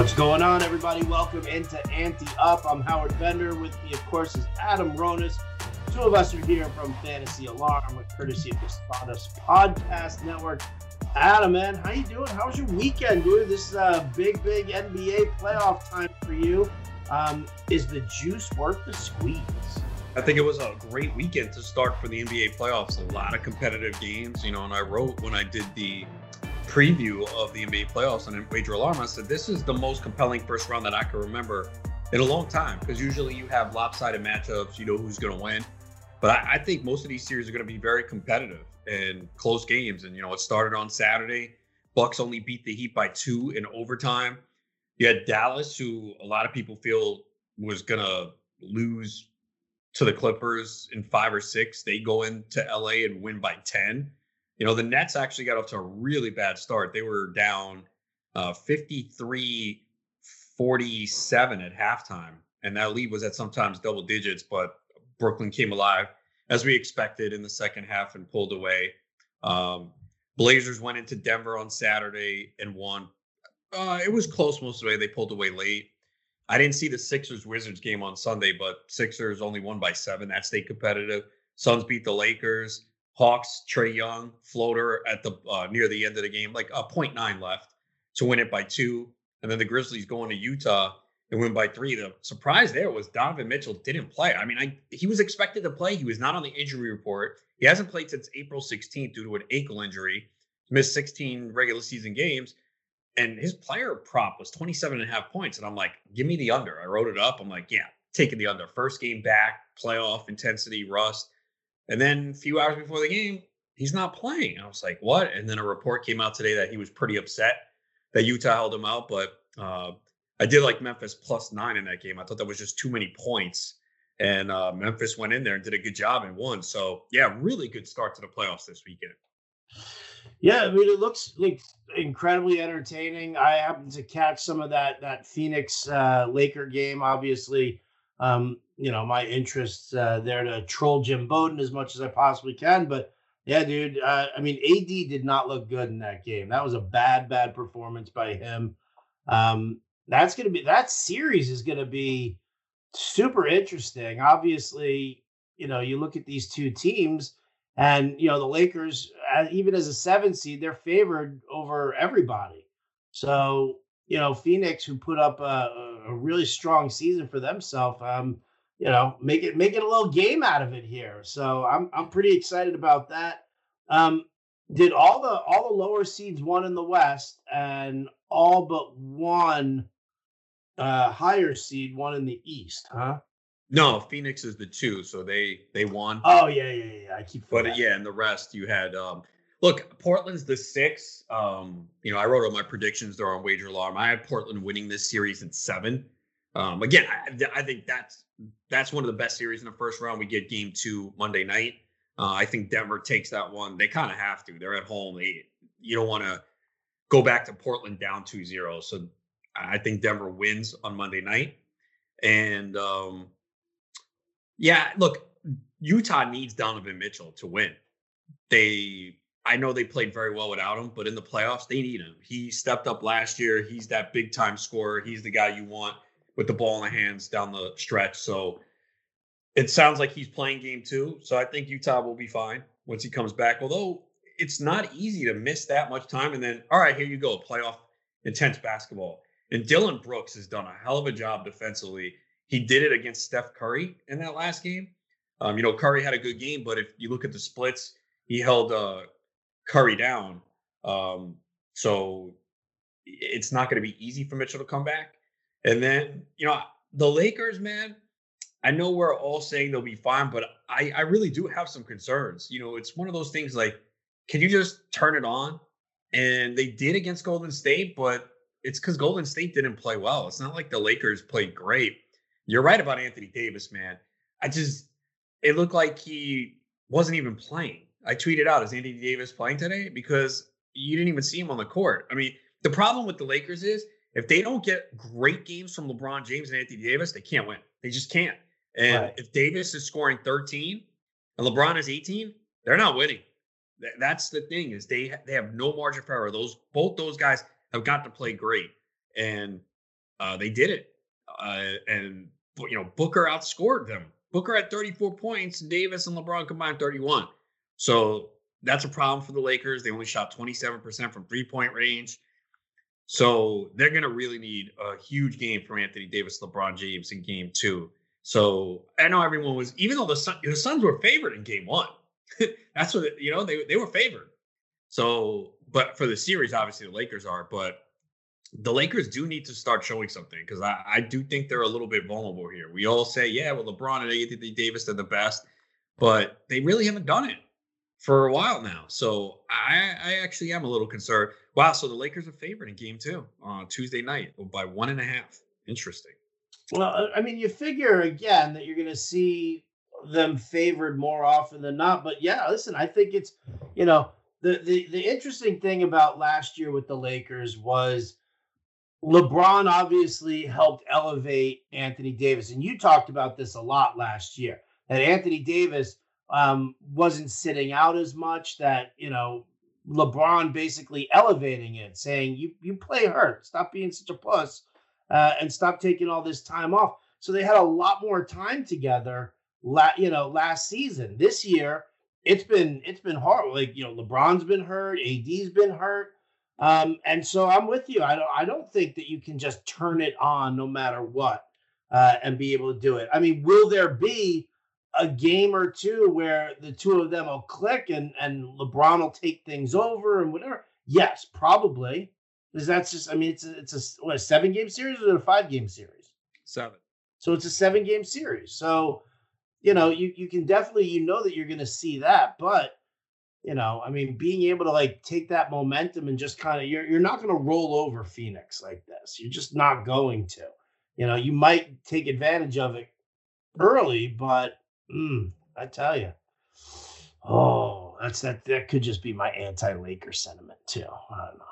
What's going on, everybody? Welcome into Ante Up. I'm Howard Bender. With me, of course, is Adam Ronis. Two of us are here from Fantasy Alarm, with courtesy of the Sawdust Podcast Network. Adam, man, how you doing? How was your weekend, dude? This is a big, big NBA playoff time for you. Um, is the juice worth the squeeze? I think it was a great weekend to start for the NBA playoffs. A lot of competitive games, you know, and I wrote when I did the preview of the NBA playoffs on Wager Alarm, I said this is the most compelling first round that I can remember in a long time because usually you have lopsided matchups, you know who's going to win. But I, I, think most of these series are going to be very competitive and close games. And you know, it started on Saturday. Bucks only beat the Heat by two in overtime. You had Dallas, who a lot of people feel was going to lose to the Clippers in five or six. They go into LA and win by 10. You know, the Nets actually got off to a really bad start. They were down uh, 53 47 at halftime. And that lead was at sometimes double digits, but Brooklyn came alive as we expected in the second half and pulled away. Um, Blazers went into Denver on Saturday and won. Uh, it was close most of the way. They pulled away late. I didn't see the Sixers Wizards game on Sunday, but Sixers only won by seven. That stayed competitive. Suns beat the Lakers. Hawks, Trae Young, floater at the uh, near the end of the game, like a 0.9 left to win it by two. And then the Grizzlies going to Utah and win by three. The surprise there was Donovan Mitchell didn't play. I mean, I he was expected to play. He was not on the injury report. He hasn't played since April 16th due to an ankle injury. Missed 16 regular season games. And his player prop was 27 and a half points. And I'm like, give me the under. I wrote it up. I'm like, yeah, taking the under. First game back, playoff intensity, rust. And then a few hours before the game, he's not playing. I was like, what? And then a report came out today that he was pretty upset that Utah held him out. But uh, I did like Memphis plus nine in that game. I thought that was just too many points. And uh, Memphis went in there and did a good job and won. So, yeah, really good start to the playoffs this weekend. Yeah, I mean, it looks like incredibly entertaining. I happened to catch some of that that Phoenix uh, Laker game. Obviously, um, you know, my interests uh, there to troll Jim Bowden as much as I possibly can. But yeah, dude, uh, I mean, AD did not look good in that game. That was a bad, bad performance by him. Um, that's to be that series is to be super interesting. Obviously, you know, you look at these two teams, and you know the Lakers, uh, even as a seven seed, they're favored over everybody. So you know, Phoenix, who put up a, a really strong season for themselves, um, you know, make it make it a little game out of it here. So I'm I'm pretty excited about that. Um, did all the all the lower seeds won in the West and all but one uh higher seed one in the East, huh? No, Phoenix is the two, so they they won. Oh yeah, yeah, yeah. I keep. But yeah, and the rest you had. um Look, Portland's the six. Um, you know, I wrote all my predictions there on Wager Alarm. I had Portland winning this series in seven. Um, again, I, I, think that's that's one of the best series in the first round. We get game two Monday night. Uh, I think Denver takes that one. They kind of have to. They're at home. They, you don't want to go back to Portland down 2-0. So I think Denver wins on Monday night. And um, yeah, look, Utah needs Donovan Mitchell to win. They I know they played very well without him, but in the playoffs, they need him. He stepped up last year. He's that big time scorer. He's the guy you want with the ball in the hands down the stretch. So it sounds like he's playing game two. So I think Utah will be fine once he comes back. Although it's not easy to miss that much time and then, all right, here you go, playoff intense basketball. And Dillon Brooks has done a hell of a job defensively. He did it against Steph Curry in that last game. Um, you know, Curry had a good game, but if you look at the splits, he held uh, Curry down. Um, so it's not going to be easy for Mitchell to come back. And then, you know, the Lakers, man, I know we're all saying they'll be fine, but I, I really do have some concerns. You know, it's one of those things like, can you just turn it on? And they did against Golden State, but it's because Golden State didn't play well. It's not like the Lakers played great. You're right about Anthony Davis, man. I just, it looked like he wasn't even playing. I tweeted out, is Anthony Davis playing today? Because you didn't even see him on the court. I mean, the problem with the Lakers is if they don't get great games from LeBron James and Anthony Davis, they can't win. They just can't. And right. if Davis is scoring 13 and LeBron is 18, they're not winning. That's the thing is they they have no margin for error. Those both those guys have got to play great. And Uh, they did it, uh, and you know Booker outscored them. Booker had 34 points, Davis and LeBron combined 31. So that's a problem for the Lakers. They only shot 27% from three point range. So they're going to really need a huge game from Anthony Davis, LeBron James in game two. So I know everyone was, even though the, Sun, the Suns were favored in game one, that's what, you know, they, they were favored. So, but for the series, obviously the Lakers are, but the Lakers do need to start showing something because I, I do think they're a little bit vulnerable here. We all say, yeah, well, LeBron and Anthony Davis are the best, but they really haven't done it for a while now. So I, I actually am a little concerned. Wow, so the Lakers are favored in game two on Tuesday night by one and a half. Interesting. Well, I mean, you figure again that you're going to see them favored more often than not. But yeah, listen, I think it's, you know, the, the, the interesting thing about last year with the Lakers was LeBron obviously helped elevate Anthony Davis. And you talked about this a lot last year that Anthony Davis um, wasn't sitting out as much, that, you know, LeBron basically elevating it, saying, you, you play hurt, stop being such a puss, uh, and stop taking all this time off. So they had a lot more time together, la- you know, last season. This year, it's been it's been hard. Like you know, LeBron's been hurt, AD's been hurt. Um, and so I'm with you. I don't I don't think that you can just turn it on no matter what uh, and be able to do it. I mean, will there be a game or two where the two of them will click and and LeBron will take things over and whatever? Yes, probably. Because that's just I mean it's a, it's a what a seven game series or a five game series? Seven. So it's a seven game series. So you know you you can definitely you know that you're going to see that, but you know, I mean, being able to like take that momentum and just kind of you're you're not going to roll over Phoenix like this. You're just not going to. You know, you might take advantage of it early, but mm, I tell you, oh, that's that. That could just be my anti-Laker sentiment too. I don't know.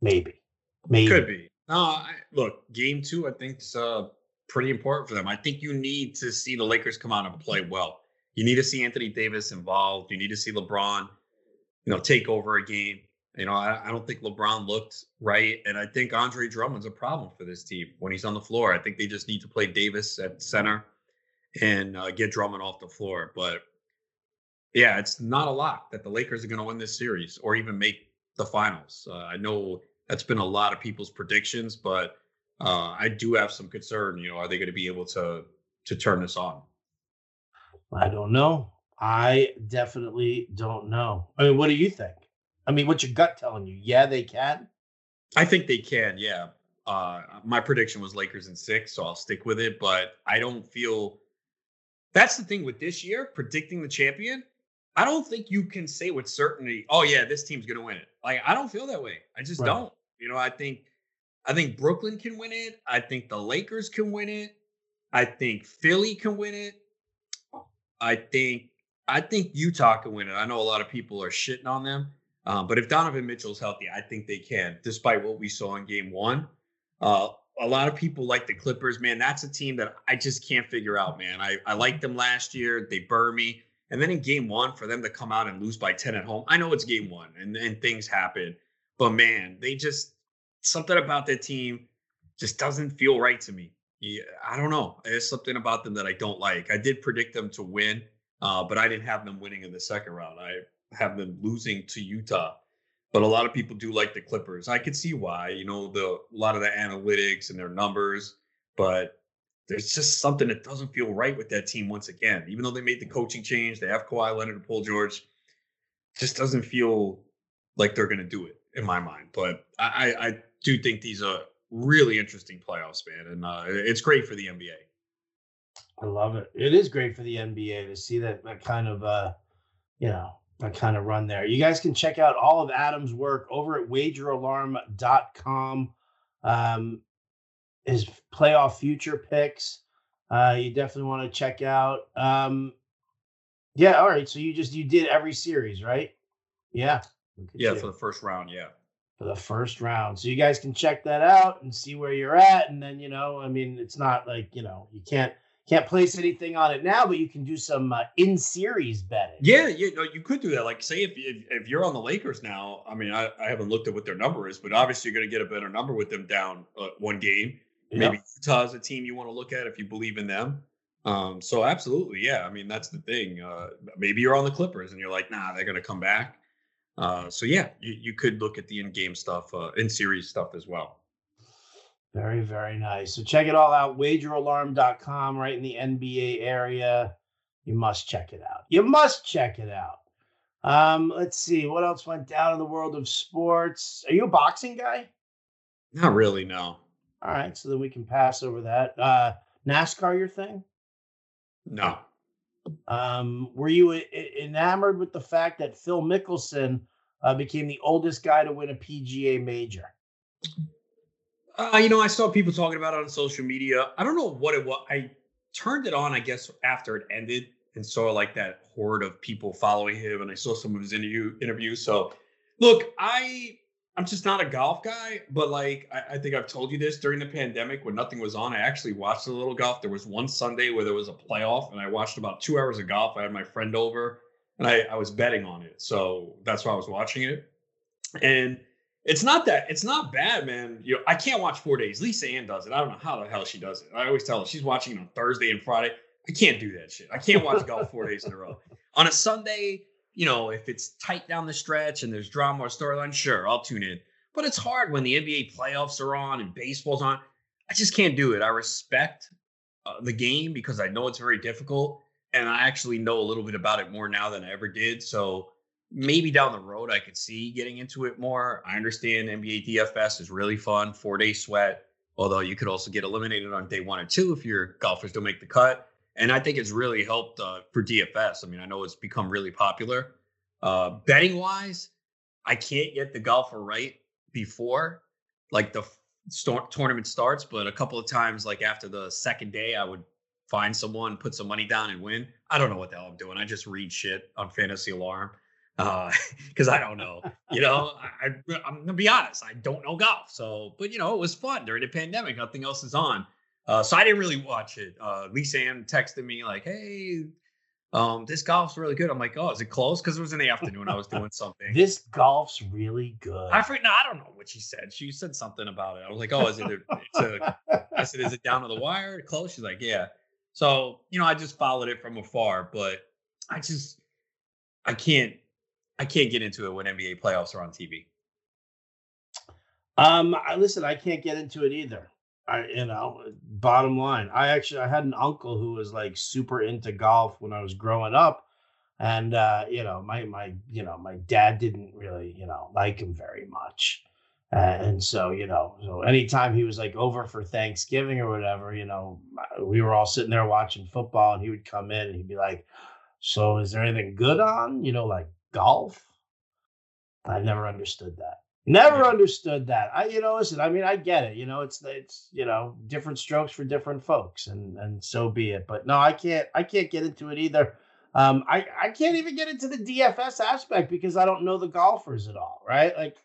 Maybe, maybe could be. No, I, look, game two, I think is uh, pretty important for them. I think you need to see the Lakers come out and play well you need to see Anthony Davis involved. You need to see LeBron, you know, take over a game. You know, I, I, don't think LeBron looked right, and I think Andre Drummond's a problem for this team when he's on the floor. I think they just need to play Davis at center and uh, get Drummond off the floor. But yeah, it's not a lot that the Lakers are going to win this series or even make the finals. Uh, I know that's been a lot of people's predictions, but uh, I do have some concern. You know, are they going to be able to to turn this on? I don't know. I definitely don't know. I mean, what do you think? I mean, what's your gut telling you? Yeah, they can. I think they can. Yeah. Uh, my prediction was Lakers in six, so I'll stick with it. But I don't feel that's the thing with this year predicting the champion. I don't think you can say with certainty, "Oh yeah, this team's going to win it." Like I don't feel that way. I just right. don't. You know, I think I think Brooklyn can win it. I think the Lakers can win it. I think Philly can win it. I think I think Utah can win it. I know a lot of people are shitting on them, um, but if Donovan Mitchell's healthy, I think they can, despite what we saw in Game One. Uh, a lot of people like the Clippers, man. That's a team that I just can't figure out, man. I, I liked them last year. They burn me. And then in game one, for them to come out and lose by 10 at home, I know it's game one and, and things happen. But man, they just, something about that team just doesn't feel right to me yeah, I don't know. There's something about them that I don't like. I did predict them to win, uh, but I didn't have them winning in the second round. I have them losing to Utah. But a lot of people do like the Clippers. I could see why. You know, the a lot of the analytics and their numbers, but there's just something that doesn't feel right with that team once again. Even though they made the coaching change, they have Kawhi Leonard and Paul George, just doesn't feel like they're going to do it in my mind. But I, I do think these are really interesting playoffs, man, and uh, it's great for the NBA. I love it. It is great for the NBA to see that that kind of uh, you know that kind of run there. You guys can check out all of Adam's work over at WagerAlarm.com. Um, his playoff future picks. Uh, you definitely want to check out. Um, yeah, all right. So you just you did every series, right? Yeah. Yeah, for the first round. Yeah for the first round. So you guys can check that out and see where you're at. And then, you know, I mean, it's not like, you know, you can't can't place anything on it now, but you can do some uh, in series betting. Yeah, you know, you could do that. Like, say if, if, if you're on the Lakers now, I mean, I, I haven't looked at what their number is, but obviously you're going to get a better number with them down uh, one game. Maybe yep. Utah's a team you want to look at if you believe in them. Um, so absolutely, yeah. I mean, that's the thing. Uh, maybe you're on the Clippers and you're like, nah, they're gonna come back. Uh, so yeah, you, you could look at the in-game stuff, uh, in-series stuff as well. Very, very nice. So check it all out. Wageralarm.com, right in the NBA area. You must check it out. You must check it out. Um, let's see what else went down in the world of sports. Are you a boxing guy? Not really, no. All right, so then we can pass over that. Uh, NASCAR, your thing? No. Um, were you enamored with the fact that Phil Mickelson uh, became the oldest guy to win a PGA major? Uh, you know, I saw people talking about it on social media. I don't know what it was. I turned it on, I guess, after it ended and saw like that horde of people following him. And I saw some of his interview interviews. So, look, I I'm just not a golf guy, but like I, I, think I've told you this during the pandemic when nothing was on. I actually watched a little golf. There was one Sunday where there was a playoff, and I watched about two hours of golf. I had my friend over, and I, I was betting on it, so that's why I was watching it. And it's not that it's not bad, man. You know, I can't watch four days. Lisa Ann does it. I don't know how the hell she does it. I always tell her she's watching on Thursday and Friday. I can't do that shit. I can't watch golf four days in a row. On a Sunday, you know, if it's tight down the stretch and there's drama or storyline, sure, I'll tune in. But it's hard when the NBA playoffs are on and baseball's on. I just can't do it. I respect uh, the game because I know it's very difficult, and I actually know a little bit about it more now than I ever did. So maybe down the road I could see getting into it more. I understand NBA DFS is really fun, four day sweat. Although you could also get eliminated on day one or two if your golfers don't make the cut and I think it's really helped uh, for DFS. I mean, I know it's become really popular. Uh, betting wise, I can't get the golfer right before like the tournament starts, but a couple of times, like after the second day, I would find someone, put some money down, and win. I don't know what the hell I'm doing. I just read shit on Fantasy Alarm because uh, I don't know. You know, I, I'm gonna be honest. I don't know golf. So, but you know, it was fun during the pandemic. Nothing else is on. Uh, so I didn't really watch it. Uh, Lisa Ann texted me like, "Hey, um, this golf's really good." I'm like, "Oh, is it close?" Because it was in the afternoon. I was doing something. this golf's really good. I forget. No, I don't know what she said. She said something about it. I was like, "Oh, is it?" A, it's a, I said, "Is it down to the wire? Close?" She's like, "Yeah." So you know, I just followed it from afar, but I just I can't I can't get into it when NBA playoffs are on TV. Um, I, listen, I can't get into it either. I, you know, bottom line, I actually I had an uncle who was like super into golf when I was growing up, and uh, you know, my my you know my dad didn't really you know like him very much, and so you know, so anytime he was like over for Thanksgiving or whatever, you know, we were all sitting there watching football, and he would come in and he'd be like, "So is there anything good on? You know, like golf?" I never understood that. Never understood that. I, you know, listen. I mean, I get it. You know, it's it's you know different strokes for different folks, and and so be it. But no, I can't. I can't get into it either. Um, I I can't even get into the DFS aspect because I don't know the golfers at all. Right? Like,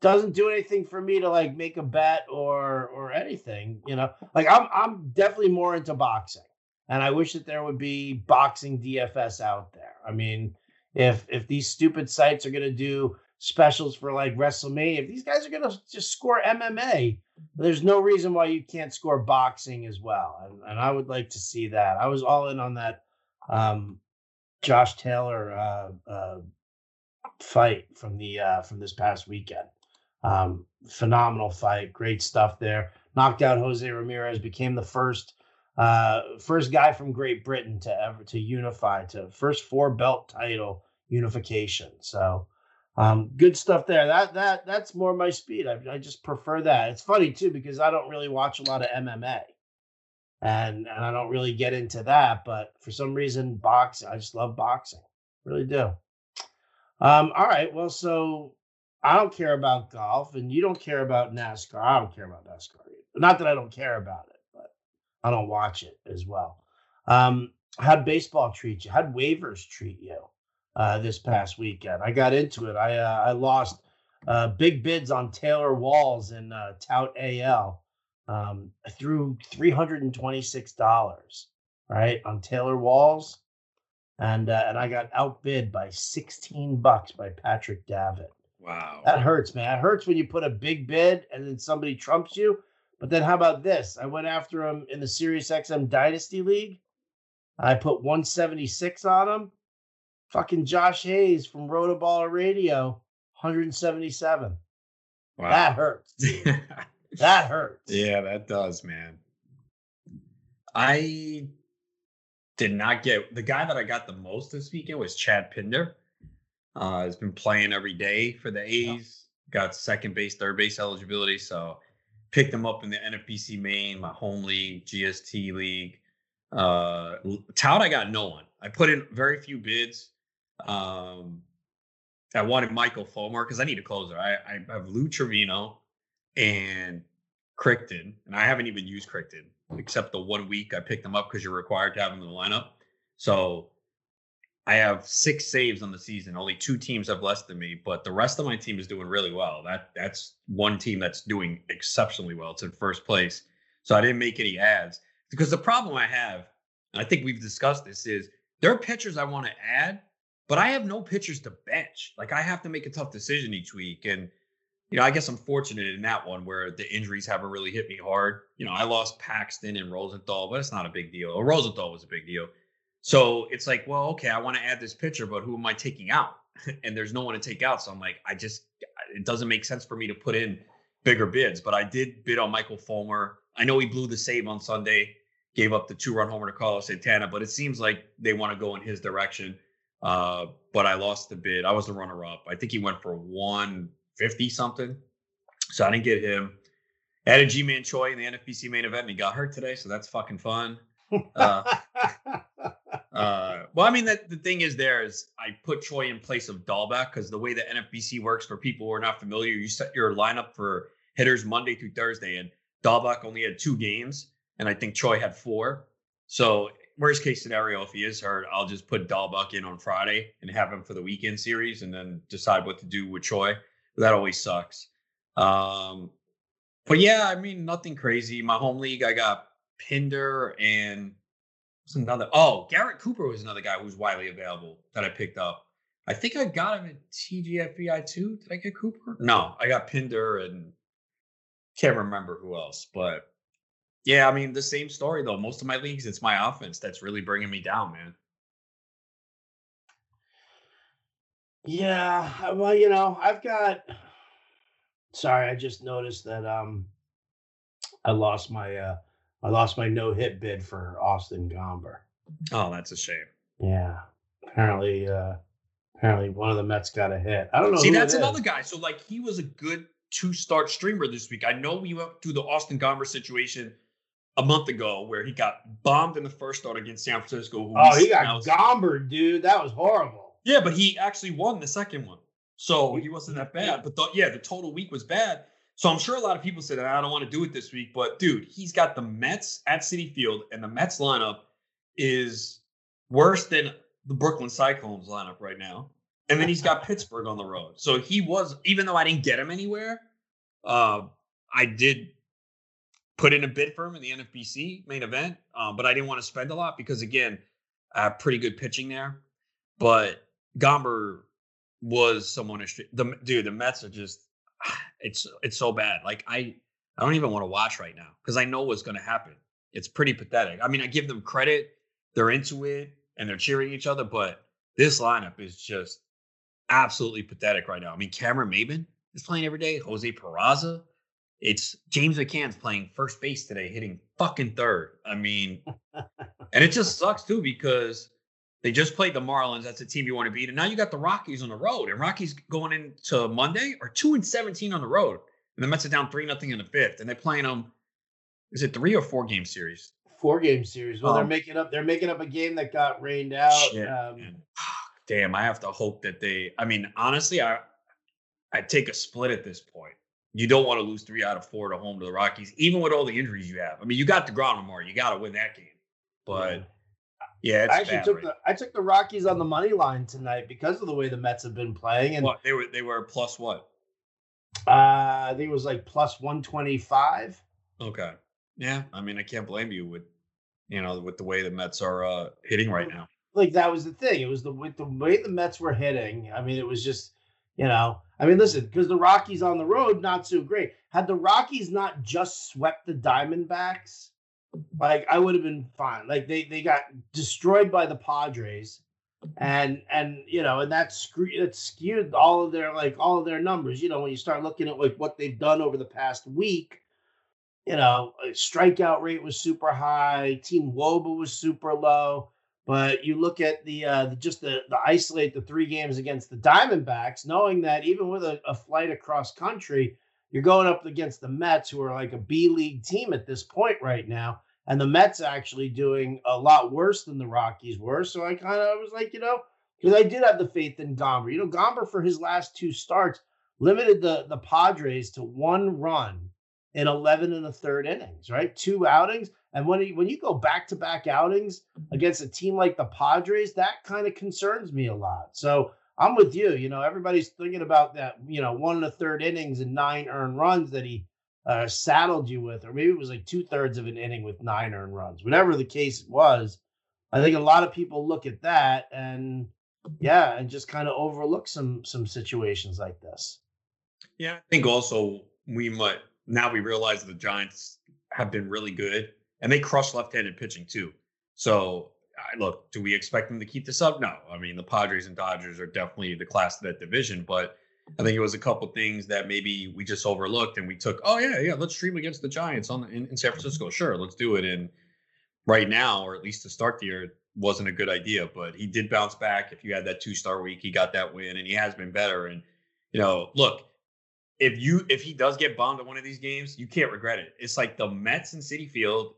doesn't do anything for me to like make a bet or or anything. You know, like I'm I'm definitely more into boxing, and I wish that there would be boxing DFS out there. I mean, if if these stupid sites are gonna do specials for like WrestleMania. If these guys are gonna just score MMA, there's no reason why you can't score boxing as well. And, and I would like to see that. I was all in on that um, Josh Taylor uh, uh, fight from the uh, from this past weekend. Um, phenomenal fight, great stuff there. Knocked out Jose Ramirez, became the first uh, first guy from Great Britain to ever to unify to first four belt title unification. So um, good stuff there. That that that's more my speed. I, I just prefer that. It's funny too because I don't really watch a lot of MMA, and and I don't really get into that. But for some reason, boxing. I just love boxing. Really do. Um, all right. Well, so I don't care about golf, and you don't care about NASCAR. I don't care about NASCAR. Either. Not that I don't care about it, I don't watch it as well. Um, how'd baseball treat you? How'd waivers treat you? uh, this past weekend. I got into it. I uh, I lost uh, big bids on Taylor Walls in uh, Tout AL. Um, I threw three hundred and twenty six dollars right on Taylor Walls, and uh, and I got outbid by sixteen bucks by Patrick Davitt. Wow, that hurts, man. It hurts when you put a big bid and then somebody trumps you. But then how about this? I went after him in the Sirius XM Dynasty League. I put 176 on him. Fucking Josh Hayes from Rotoballer Radio, 177. Wow. That hurts. that hurts. Yeah, that does, man. I did not get the guy that I got the most this weekend was Chad Pinder. Uh, has been playing every day for the A's. Got second base, third base eligibility, so picked him up in the NFBC main, my home league, GST league. Uh, tout, I got no one. I put in very few bids. Um, I wanted Michael Fulmer because I need a closer. I, I have Lou Trivino and Crichton, and I haven't even used Crichton except the one week I picked them up because you're required to have them in the lineup. So I have six saves on the season. Only two teams have less than me, but the rest of my team is doing really well. That that's one team that's doing exceptionally well. It's in first place. So I didn't make any ads because the problem I have, I think we've discussed this, is there are pitchers I want to add, but I have no pitchers to bench. Like I have to make a tough decision each week, and you know, I guess I'm fortunate in that one where the injuries haven't really hit me hard. You know, I lost Paxton and Rosenthal, but it's not a big deal. Rosenthal was a big deal. So it's like, well, okay, I want to add this pitcher, but who am I taking out? and there's no one to take out. So I'm like, I just, it doesn't make sense for me to put in bigger bids. But I did bid on Michael Fulmer. I know he blew the save on Sunday, gave up the two run homer to Carlos Santana, but it seems like they want to go in his direction. Uh, but I lost the bid. I was the runner up. I think he went for 150 something. So I didn't get him. Added Ji-Man Choi in the NFBC main event, and he got hurt today. So that's fucking fun. Uh, uh, well, I mean, that the thing is, there is I put Choi in place of Dalbec because the way the NFBC works for people who are not familiar, you set your lineup for hitters Monday through Thursday, and Dalbec only had two games, and I think Choi had four. So worst case scenario, if he is hurt, I'll just put Dalbec in on Friday and have him for the weekend series, and then decide what to do with Choi. That always sucks. Um, but yeah, I mean, nothing crazy. My home league, I got Pinder and another. Oh, Garrett Cooper was another guy who's widely available that I picked up. I think I got him at TGFBI too. Did I get Cooper? No, I got Pinder and can't remember who else. But yeah, I mean the same story though. Most of my leagues, it's my offense that's really bringing me down, man. Yeah, well, you know, I've got. Sorry, I just noticed that um, I lost my uh, I lost my no hit bid for Austin Gomber. Oh, that's a shame. Yeah. Apparently, uh apparently one of the Mets got a hit. I don't know. See, that's another guy. So like he was a good two start streamer this week. I know we went through the Austin Gomber situation a month ago where he got bombed in the first start against San Francisco. oh, he got Gomber, dude. That was horrible. Yeah, but he actually won the second one. So he wasn't that bad. But the, yeah, the total week was bad. So I'm sure a lot of people said I don't want to do it this week, but dude, he's got the Mets at Citi Field, and the Mets lineup is worse than the Brooklyn Cyclones lineup right now. And then he's got Pittsburgh on the road. So he was, even though I didn't get him anywhere, uh, I did put in a bid for him in the NFBC main event, um, but I didn't want to spend a lot because again, I have pretty good pitching there. But Gomber was someone the dude. The Mets are just it's it's so bad. Like I I don't even want to watch right now because I know what's going to happen. It's pretty pathetic. I mean, I give them credit; they're into it and they're cheering each other. But this lineup is just absolutely pathetic right now. I mean, Cameron Maybin is playing every day. Jose Peraza. It's James McCann's playing first base today, hitting fucking third. I mean, and it just sucks too because they just played the Marlins. That's a team you want to beat. And now you got the Rockies on the road. And Rockies going into Monday are two and seventeen on the road. And the Mets are down three nothing in the fifth. And they're playing them. Is it three or four game series? Four game series. Well, um, they're making up. They're making up a game that got rained out. Shit, um, Damn, I have to hope that they. I mean, honestly, I I take a split at this point. You don't want to lose three out of four to home to the Rockies, even with all the injuries you have. I mean, you got the ground tomorrow. You got to win that game. But. Yeah yeah, I actually took right. the I took the Rockies on the money line tonight because of the way the Mets have been playing. And what they were they were plus what? Uh, I think it was like plus one twenty five. Okay. Yeah, I mean, I can't blame you with you know with the way the Mets are uh, hitting right now. Like that was the thing. It was the with the way the Mets were hitting. I mean, it was just You know, I mean, listen, because the Rockies on the road not so great. Had the Rockies not just swept the Diamondbacks, like I would have been fine. Like they they got destroyed by the Padres, and and you know, and that screwed it skewed all of their like all of their numbers. You know, when you start looking at like what they've done over the past week, you know, strikeout rate was super high, team WOBA was super low. But you look at the, uh, just the, the isolate the three games against the Diamondbacks, knowing that even with a, a flight across country, you're going up against the Mets, who are like a B league team at this point right now. And the Mets actually doing a lot worse than the Rockies were. So I kind of was like, you know, because I did have the faith in Gomber. You know, Gomber for his last two starts limited the, the Padres to one run in 11 and a third innings, right? Two outings. And when you, when you go back to back outings against a team like the Padres, that kind of concerns me a lot. So I'm with you. You know, everybody's thinking about that, you know, one and a third innings and nine earned runs that he uh, saddled you with, or maybe it was like two thirds of an inning with nine earned runs. Whatever the case was, I think a lot of people look at that and yeah, and just kind of overlook some some situations like this. Yeah, I think also we might now we realize the Giants have been really good and they crush left-handed pitching too. So look, do we expect them to keep this up? No. I mean, the Padres and Dodgers are definitely the class of that division, but I think it was a couple things that maybe we just overlooked and we took, oh yeah, yeah, let's stream against the Giants on in, in San Francisco. Sure, let's do it. And right now, or at least to start the year, wasn't a good idea. But he did bounce back. If you had that two star week, he got that win, and he has been better. And you know, look, if you if he does get bombed at one of these games, you can't regret it. It's like the Mets and Citi Field.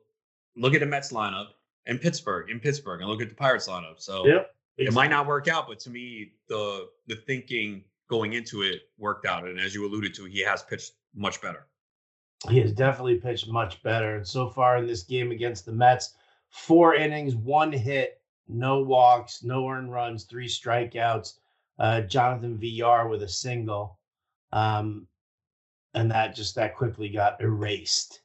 Look at the Mets lineup and Pittsburgh in Pittsburgh, and look at the Pirates lineup. So yep, exactly. it might not work out, but to me, the the thinking going into it worked out. And as you alluded to, he has pitched much better. He has definitely pitched much better. And so far in this game against the Mets, four innings, one hit, no walks, no earned runs, three strikeouts. Uh, Jonathan Villar with a single. Um, and that just that quickly got erased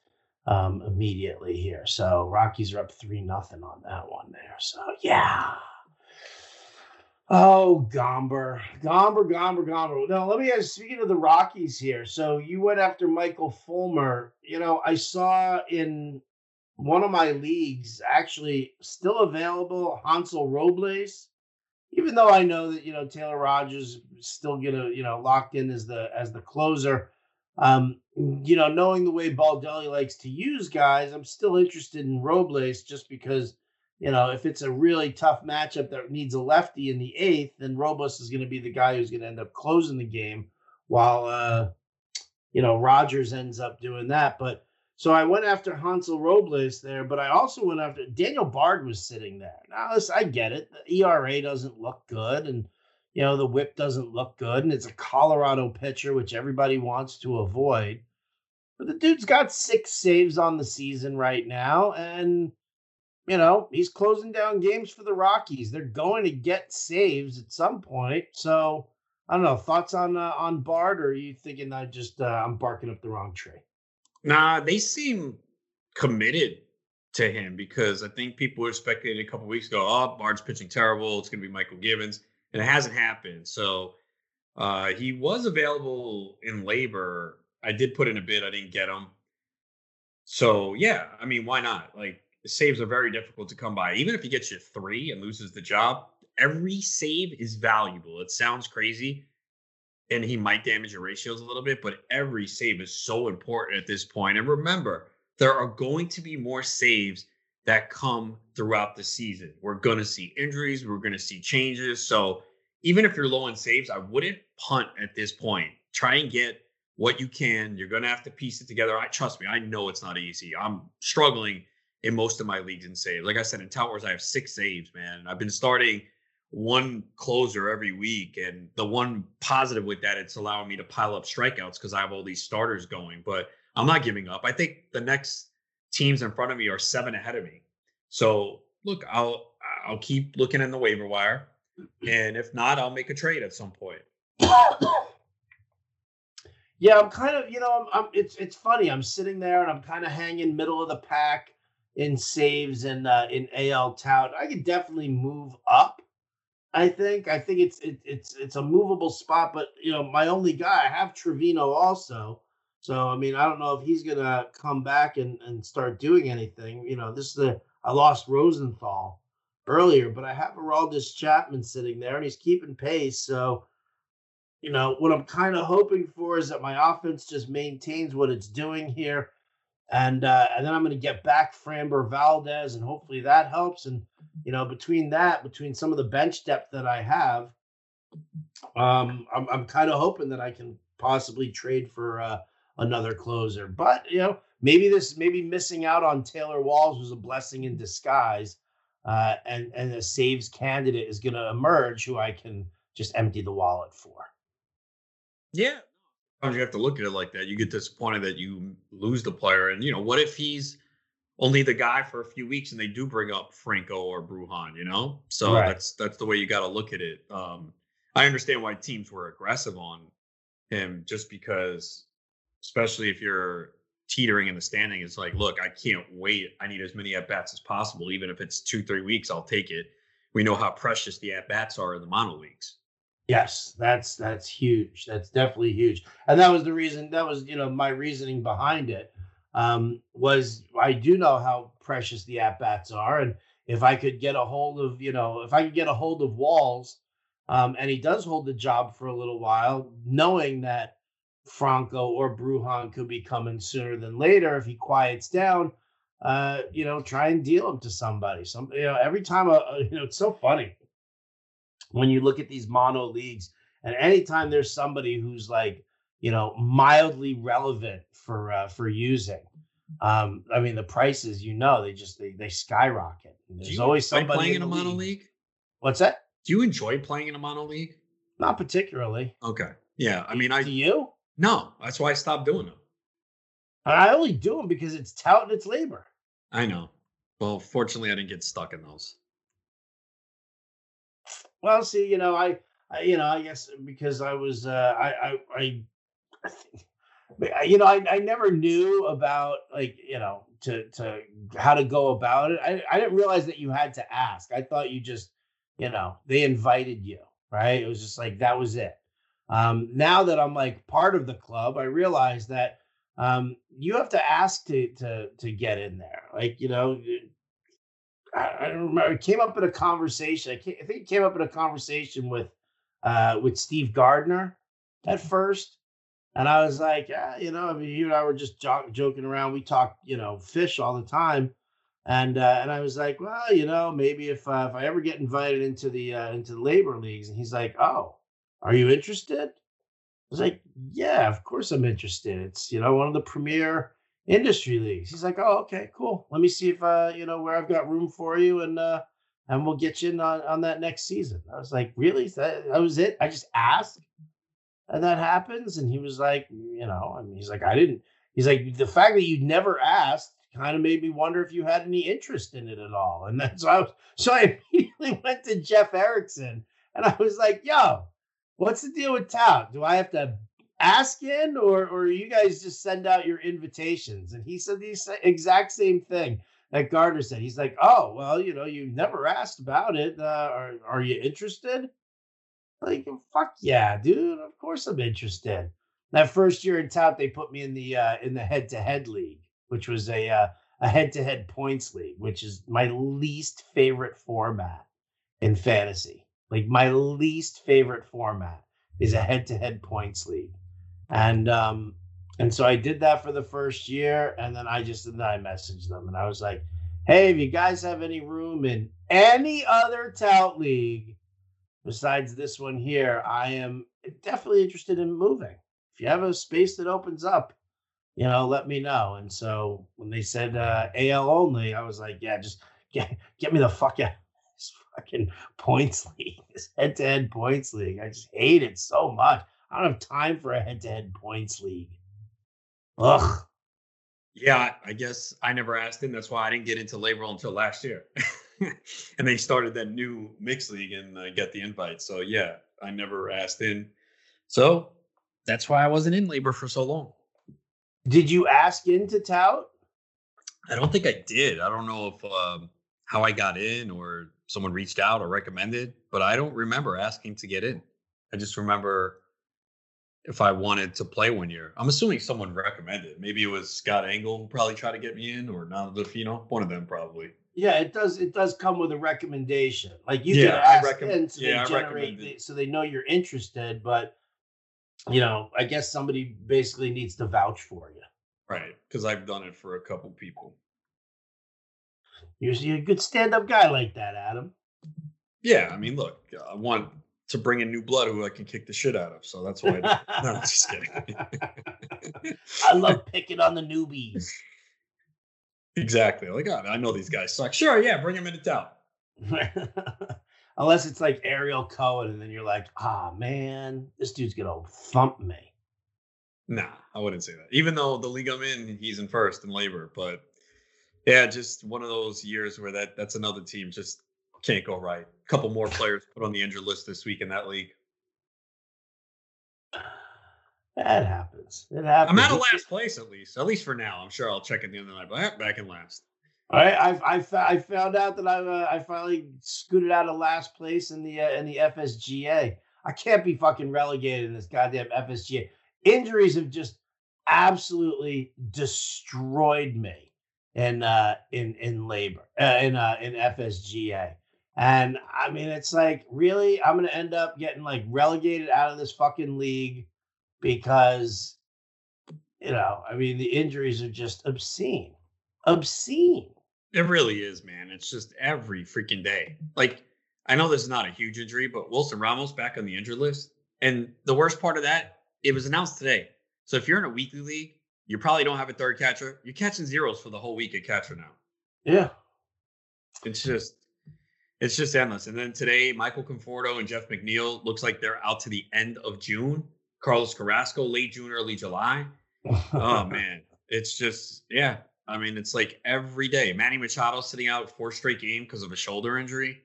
um, immediately here. So Rockies are up three nothing on that one there. So yeah. Oh, Gomber, Gomber, Gomber, Gomber. Now let me ask. Speaking of the Rockies here, so you went after Michael Fulmer. You know, I saw in one of my leagues actually still available Hansel Robles. Even though I know that you know Taylor Rogers still gonna you know locked in as the as the closer, um, you know, knowing the way Baldelli likes to use guys, I'm still interested in Robles just because, you know, if it's a really tough matchup that needs a lefty in the eighth, then Robles is going to be the guy who's going to end up closing the game while, uh, you know, Rogers ends up doing that. But so I went after Hansel Robles there, but I also went after Daniel Bard was sitting there. Now, I get it. The ERA doesn't look good. And, you know, the whip doesn't look good, and it's a Colorado pitcher, which everybody wants to avoid. But the dude's got six saves on the season right now, and you know he's closing down games for the Rockies. They're going to get saves at some point. So I don't know. Thoughts on uh, on Bard, or are you thinking I just uh, I'm barking up the wrong tree? Nah, they seem committed to him because I think people were speculating a couple weeks ago. Oh, Bard's pitching terrible. It's going to be Mychal Givens and it hasn't happened. So uh, he was available in LABR. I did put in a bid. I didn't get him. So yeah, I mean, why not? Like saves are very difficult to come by. Even if he gets you three and loses the job, every save is valuable. It sounds crazy, and he might damage your ratios a little bit, but every save is so important at this point. And remember, there are going to be more saves that come throughout the season. We're going to see injuries, we're going to see changes. So even if you're low in saves, I wouldn't punt at this point. Try and get what you can. You're going to have to piece it together. I trust me, I know it's not easy. I'm struggling in most of my leagues in saves. Like I said, in Tout Wars, I have six saves, man. I've been starting one closer every week. And the one positive with that, it's allowing me to pile up strikeouts because I have all these starters going. But I'm not giving up. I think the next teams in front of me are seven ahead of me. So look, I'll I'll keep looking in the waiver wire, and if not, I'll make a trade at some point. yeah, I'm kind of you know I'm, I'm it's it's funny. I'm sitting there and I'm kind of hanging middle of the pack in saves and uh, in AL tout. I could definitely move up I think I think it's it, it's it's a movable spot, but you know my only guy I have Trevino also, so I mean I don't know if he's gonna come back and and start doing anything. You know this is the I lost Rosenthal earlier, but I have Aroldis Chapman sitting there and he's keeping pace. So you know what I'm kind of hoping for is that my offense just maintains what it's doing here and uh, and then I'm going to get back Framber Valdez, and hopefully that helps. And you know, between that, between some of the bench depth that I have, um, I'm I'm kind of hoping that I can possibly trade for uh, another closer. But you know, maybe this maybe missing out on Taylor Walls was a blessing in disguise, uh, and and a saves candidate is going to emerge who I can just empty the wallet for. Yeah, Sometimes you have to look at it like that. You get disappointed that you lose the player, and you know what if he's only the guy for a few weeks and they do bring up Franco or Bruján, you know? So right. that's that's the way you got to look at it. Um, I understand why teams were aggressive on him just because, especially if you're teetering in the standing, it's like, look, I can't wait. I need as many at bats as possible, even if it's two, three weeks, I'll take it. We know how precious the at bats are in the mono leagues. Yes, that's that's huge. That's definitely huge. And that was the reason that was, you know, my reasoning behind it. Um, was I do know how precious the at bats are. And if I could get a hold of, you know, if I could get a hold of Walls, um, and he does hold the job for a little while, knowing that Franco or Bruján could be coming sooner than later if he quiets down. Uh, you know, try and deal him to somebody. Some, you know, every time, a, you know, it's so funny when you look at these mono leagues, and anytime there's somebody who's like, you know, mildly relevant for uh, for using, um, I mean, the prices, you know, they just they they skyrocket. There's always somebody playing in, in a mono league. league. What's that? Do you enjoy playing in a mono league? Not particularly. Okay. Yeah. I mean, I do you? No, that's why I stopped doing them. I only do them because it's tout and it's LABR. I know. Well, fortunately, I didn't get stuck in those. Well, see, you know, I, I you know, I guess because I was, uh, I, I, I, I think, you know, I, I never knew about like, you know, to, to how to go about it. I, I didn't realize that you had to ask. I thought you just, you know, they invited you, right? It was just like, that was it. Um, now that I'm like part of the club, I realize that, um, you have to ask to, to, to get in there. Like, you know, I, don't remember. It came up in a conversation. I, I, think it came up in a conversation with uh, with Steve Gardner at first, and I was like, yeah, you know, I mean, you and I were just jo- joking around. We talk, you know, fish all the time, and uh, and I was like, well, you know, maybe if uh, if I ever get invited into the uh, into the LABR leagues, and he's like, oh, are you interested? I was like, yeah, of course I'm interested. It's you know one of the premier industry leagues. He's like, oh, okay, cool. Let me see if uh, you know, where I've got room for you, and uh, and we'll get you in on, on that next season. I was like, really? That, that was it? I just asked, and that happens. And he was like, you know, mean, he's like, I didn't. He's like, the fact that you never asked kind of made me wonder if you had any interest in it at all. And then so I was, so I immediately went to Jeff Erickson, and I was like, yo. What's the deal with Tout? Do I have to ask in or or you guys just send out your invitations? And he said the exact same thing that gardner said. He's like oh well you know you never asked about it. Uh, are, are you interested? Like fuck yeah dude. Of course i'm interested. That first year in tout they put me in the uh in the head-to-head league which was a uh, a head-to-head points league which is my least favorite format in fantasy like my least favorite format is a head-to-head points league and um, and so I did that for the first year, and then I just and then I messaged them, and I was like, "Hey, if you guys have any room in any other tout league besides this one here, I am definitely interested in moving. If you have a space that opens up, you know, let me know." And so when they said uh, AL only, I was like, "Yeah, just get get me the fuck out." Fucking points league, this head-to-head points league. I just hate it so much. I don't have time for a head-to-head points league. Ugh. Yeah, I guess I never asked him. That's why I didn't get into LABR until last year. and they started that new mixed league and I got the invite. So yeah, I never asked in. So that's why I wasn't in LABR for so long. Did you ask into tout? I don't think I did. I don't know if um, how I got in or someone reached out or recommended, but I don't remember asking to get in. I just remember if I wanted to play one year. I'm assuming someone recommended. Maybe it was Scott Engel who probably tried to get me in, or Nando Fino, one of them probably. Yeah, it does. It does come with a recommendation. Like you yeah, can ask recommend, so yeah, they generate, they, so they know you're interested. But you know, I guess somebody basically needs to vouch for you. Right, because I've done it for a couple people. You're a good stand-up guy like that, Adam. Yeah, I mean, look, I want to bring in new blood who I can kick the shit out of. So that's why. I, no, just kidding. I love picking on the newbies. Exactly. Like, oh, I know these guys suck. Sure, yeah, bring them into town. Unless it's like Ariel Cohen, and then you're like, ah, oh, man, this dude's gonna thump me. Nah, I wouldn't say that. Even though the league I'm in, he's in first in LABR, but yeah, just one of those years where that that's another team just can't go right. A couple more players put on the injured list this week in that league. That happens. It happens. I'm out of last place at least. At least for now. I'm sure I'll check at the end of the night, but back in last. All right, I I, I found out that I uh, I finally scooted out of last place in the uh, in the FSGA. I can't be fucking relegated in this goddamn FSGA. Injuries have just absolutely destroyed me in uh in in LABR uh, in uh in FSGA. And I mean, it's like, really, I'm to end up getting like relegated out of this fucking league because, you know, I mean, the injuries are just obscene. Obscene. It really is, man. It's just every freaking day. Like, I know this is not a huge injury, but Wilson Ramos back on the injured list. And the worst part of that, it was announced today. So if you're in a weekly league, you probably don't have a third catcher. You're catching zeros for the whole week at catcher now. Yeah. It's just it's just endless. And then today, Michael Conforto and Jeff McNeil looks like they're out to the end of June. Carlos Carrasco, late June, early July. oh man, it's just yeah. I mean, it's like every day. Manny Machado sitting out four straight game because of a shoulder injury.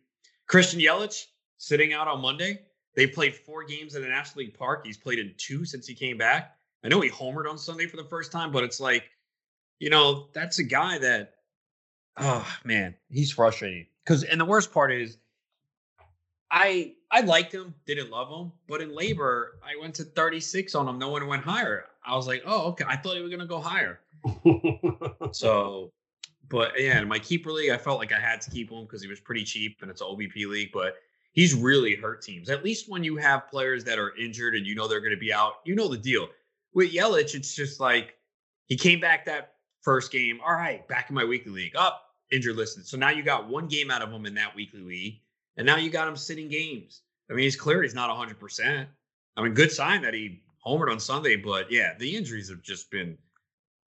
Christian Yelich sitting out on Monday. They played four games at the National League Park. He's played in two since he came back. I know he homered on Sunday for the first time, but it's like, you know, that's a guy that, oh man, he's frustrating because and the worst part is I I liked him, didn't love him, but in LABR I went to 36 on him. No one went higher. I was like, oh, okay. I thought he was gonna go higher. so, but yeah, in my keeper league, I felt like I had to keep him because he was pretty cheap and it's an OBP league. But he's really hurt teams. At least when you have players that are injured and you know they're going to be out, you know the deal. With Yelich, it's just like he came back that first game. All right, back in my weekly league. Up, injured listed. So now you got one game out of him in that weekly league, and now you got him sitting games. I mean, he's clear he's not 100%. I mean, good sign that he homered on Sunday, but yeah, the injuries have just been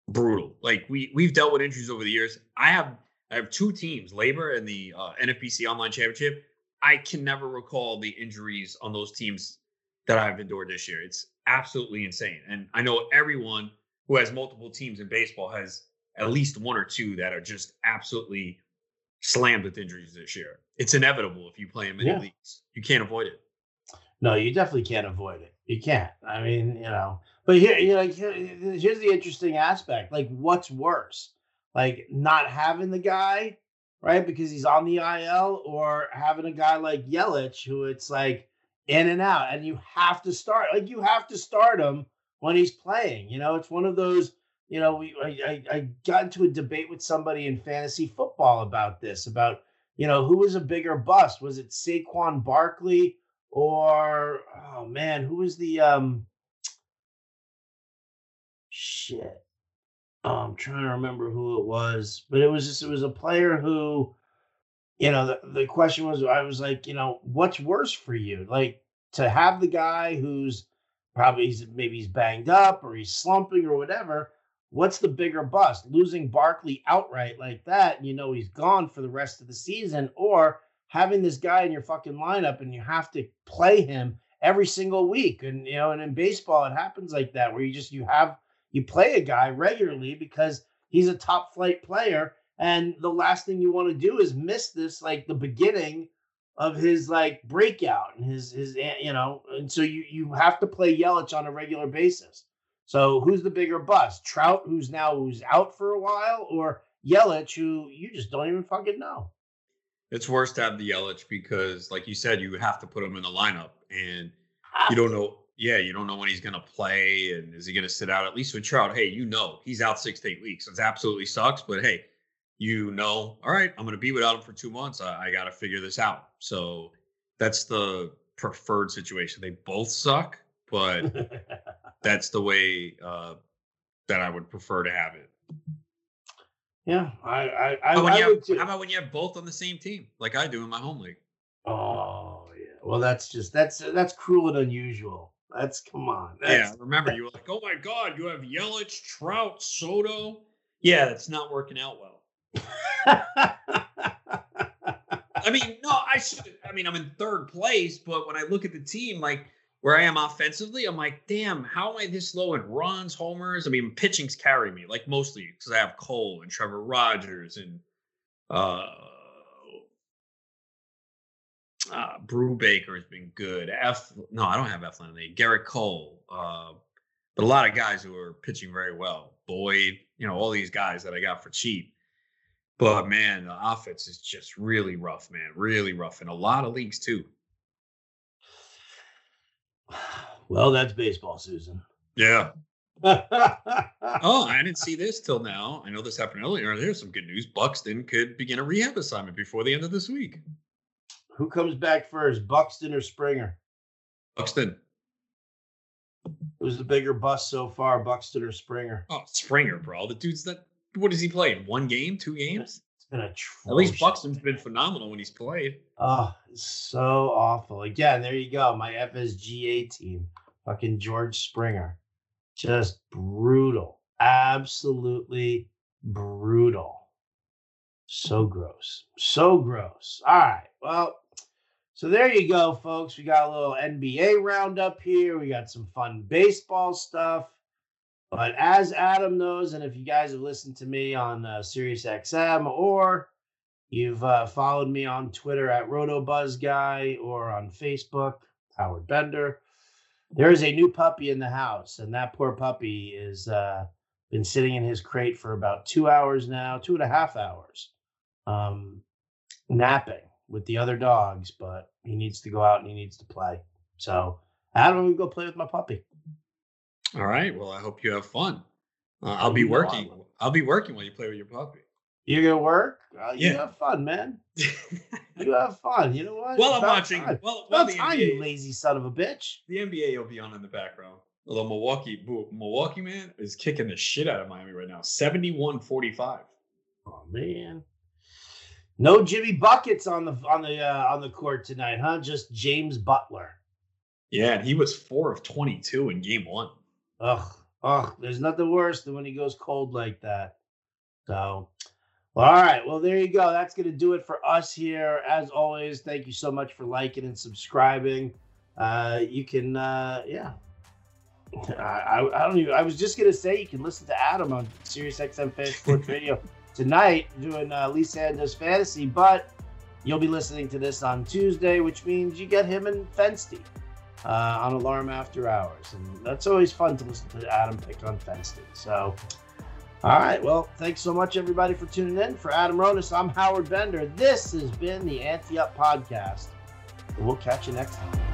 brutal. Like we we've dealt with injuries over the years. I have I have two teams, LABR and the uh, NFBC Online Championship. I can never recall the injuries on those teams that I've endured this year. It's absolutely insane. And I know everyone who has multiple teams in baseball has at least one or two that are just absolutely slammed with injuries this year. It's inevitable if you play in many yeah. leagues. You can't avoid it. No, you definitely can't avoid it. You can't. I mean, you know, but here, you know, here's the interesting aspect. Like, what's worse? Like not having the guy, right? Because he's on the IL, or having a guy like Yelich, who it's like in and out, and you have to start. Like you have to start him when he's playing. You know, it's one of those you know, we I, I got into a debate with somebody in fantasy football about this, about you know who was a bigger bust? Was it Saquon Barkley or oh man, who was the um shit? Oh, I'm trying to remember who it was, but it was just it was a player who, you know, the, the question was I was like, you know, what's worse for you? Like to have the guy who's probably he's maybe he's banged up or he's slumping or whatever what's the bigger bust? Losing Barkley outright like that, and you know he's gone for the rest of the season, or having this guy in your fucking lineup and you have to play him every single week. And you know, and in baseball, it happens like that where you just you have you play a guy regularly because he's a top flight player. And the last thing you want to do is miss this, like the beginning of his like breakout and his his eh, you know, and so you you have to play Yelich on a regular basis. So who's the bigger bust? Trout, who's now who's out for a while, or Yelich, who you just don't even fucking know? It's worse to have the Yelich because, like you said, you have to put him in the lineup, and you don't know. Yeah, you don't know when he's going to play, and is he going to sit out? At least with Trout, hey, you know he's out six to eight weeks. It absolutely sucks, but hey, you know, all right, I'm going to be without him for two months. I, I got to figure this out. So that's the preferred situation. They both suck, but that's the way uh, that I would prefer to have it. Yeah, I, I, I, how, I have, would too. how about when you have both on the same team, like I do in my home league? Oh yeah. Well, that's just that's that's cruel and unusual. That's come on. That's, yeah, remember you were like, oh my god, you have Yelich, Trout, Soto. Yeah, that's not working out well. I mean, no, I should. I mean, I'm in third place, but when I look at the team, like where I am offensively, I'm like, damn, how am I this low in runs, homers? I mean, pitching's carry me, like mostly because I have Cole and Trevor Rogers and uh, uh Brubaker has been good. F no, I don't have F Eflin. Gerrit Cole, uh, but a lot of guys who are pitching very well. Boyd, you know, all these guys that I got for cheap. But man, the offense is just really rough, man. Really rough in a lot of leagues too. Well, that's baseball, Susan. Yeah. oh, I didn't see this till now. I know this happened earlier. There's some good news. Buxton could begin a rehab assignment before the end of this week. Who comes back first, Buxton or Springer? Buxton. Who's the bigger bust so far, Buxton or Springer? Oh, Springer, bro. The dude's that. What has he played? One game, two games? It's been a trailer. At least Buxton's been phenomenal when he's played. Oh, so awful. Again, there you go. My FSGA team. Fucking George Springer. Just brutal. Absolutely brutal. So gross. So gross. All right. Well, so there you go, folks. We got a little NBA roundup here. We got some fun baseball stuff. But as Adam knows, and if you guys have listened to me on uh, SiriusXM or you've uh, followed me on Twitter at RotoBuzzGuy or on Facebook, Howard Bender, there is a new puppy in the house, and that poor puppy is uh, been sitting in his crate for about two hours now, two and a half hours, um, napping with the other dogs. But he needs to go out and he needs to play. So Adam, we go play with my puppy. All right. Well, I hope you have fun. Uh, I'll be working. I'll be working while you play with your puppy. You're gonna work. Uh, you yeah. have fun, man. you have fun. You know what? Well, I'm watching. Time. Well, well, the time, NBA, you lazy son of a bitch. The NBA will be on in the background. Although Milwaukee, Milwaukee man is kicking the shit out of Miami right now. 71-45. Oh man. No Jimmy buckets on the on the uh, on the court tonight, huh? Just James Butler. Yeah, and he was four of twenty-two in game one. Ugh, ugh, there's nothing worse than when he goes cold like that. So, well, all right. Well, there you go. That's going to do it for us here. As always, thank you so much for liking and subscribing. Uh, you can, uh, yeah. I, I, don't even, I was just going to say you can listen to Adam on Sirius XM Fan Sports Radio tonight doing uh, Lee Sanders Fantasy, but you'll be listening to this on Tuesday, which means you get him and Fensty uh, on Alarm After Hours. And that's always fun to listen to Adam pick on Fenston. So, all right. Well, thanks so much, everybody, for tuning in. For Adam Ronis, I'm Howard Bender. This has been the Ante Up Podcast. We'll catch you next time.